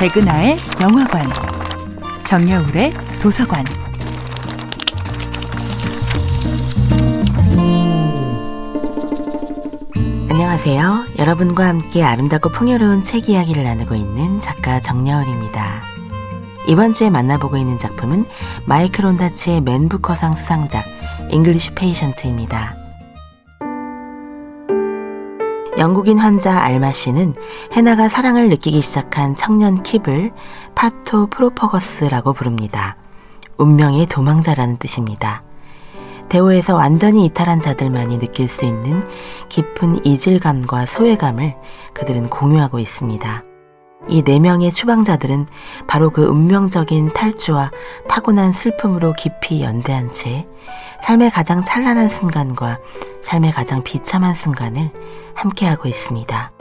백은하의 영화관, 정여울의 도서관. 안녕하세요. 여러분과 함께 아름답고 풍요로운 책 이야기를 나누고 있는 작가 정여울입니다. 이번 주에 만나보고 있는 작품은 마이클 온다치의 맨부커상 수상작 잉글리시 페이션트입니다. 영국인 환자 알마 씨는 해나가 사랑을 느끼기 시작한 청년 킵을 파토 프로퍼거스라고 부릅니다. 운명의 도망자라는 뜻입니다. 대호에서 완전히 이탈한 자들만이 느낄 수 있는 깊은 이질감과 소외감을 그들은 공유하고 있습니다. 이 네 명의 추방자들은 바로 그 운명적인 탈주와 타고난 슬픔으로 깊이 연대한 채 삶의 가장 찬란한 순간과 삶의 가장 비참한 순간을 함께하고 있습니다.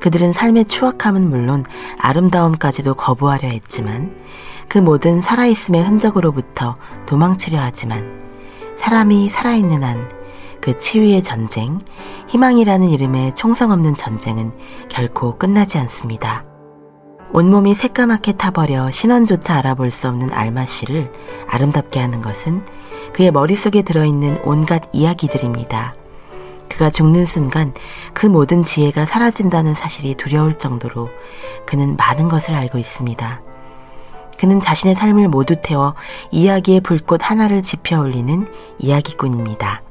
그들은 삶의 추악함은 물론 아름다움까지도 거부하려 했지만 그 모든 살아있음의 흔적으로부터 도망치려 하지만 사람이 살아있는 한 그 치유의 전쟁, 희망이라는 이름의 총성 없는 전쟁은 결코 끝나지 않습니다. 온몸이 새까맣게 타버려 신원조차 알아볼 수 없는 알마 씨를 아름답게 하는 것은 그의 머릿속에 들어있는 온갖 이야기들입니다. 그가 죽는 순간 그 모든 지혜가 사라진다는 사실이 두려울 정도로 그는 많은 것을 알고 있습니다. 그는 자신의 삶을 모두 태워 이야기의 불꽃 하나를 지펴 올리는 이야기꾼입니다.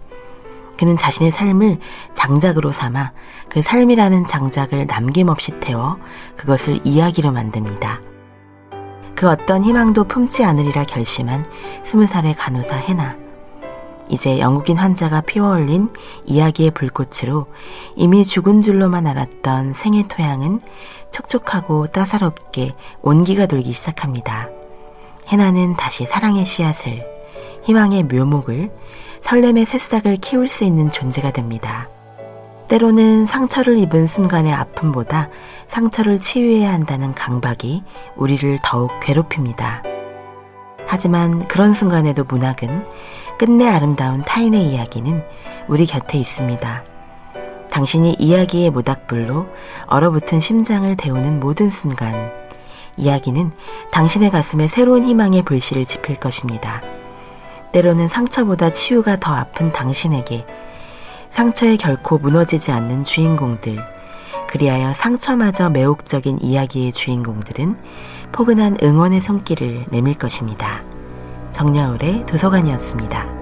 그는 자신의 삶을 장작으로 삼아 그 삶이라는 장작을 남김없이 태워 그것을 이야기로 만듭니다. 그 어떤 희망도 품지 않으리라 결심한 스무 살의 간호사 해나. 이제 영국인 환자가 피워올린 이야기의 불꽃으로 이미 죽은 줄로만 알았던 생의 토양은 촉촉하고 따사롭게 온기가 돌기 시작합니다. 해나는 다시 사랑의 씨앗을, 희망의 묘목을, 설렘의 새싹을 키울 수 있는 존재가 됩니다. 때로는 상처를 입은 순간의 아픔보다 상처를 치유해야 한다는 강박이 우리를 더욱 괴롭힙니다. 하지만 그런 순간에도 문학은 끝내 아름다운 타인의 이야기는 우리 곁에 있습니다. 당신이 이야기의 모닥불로 얼어붙은 심장을 데우는 모든 순간, 이야기는 당신의 가슴에 새로운 희망의 불씨를 지필 것입니다. 때로는 상처보다 치유가 더 아픈 당신에게 상처에 결코 무너지지 않는 주인공들, 그리하여 상처마저 매혹적인 이야기의 주인공들은 포근한 응원의 손길을 내밀 것입니다. 정야울의 도서관이었습니다.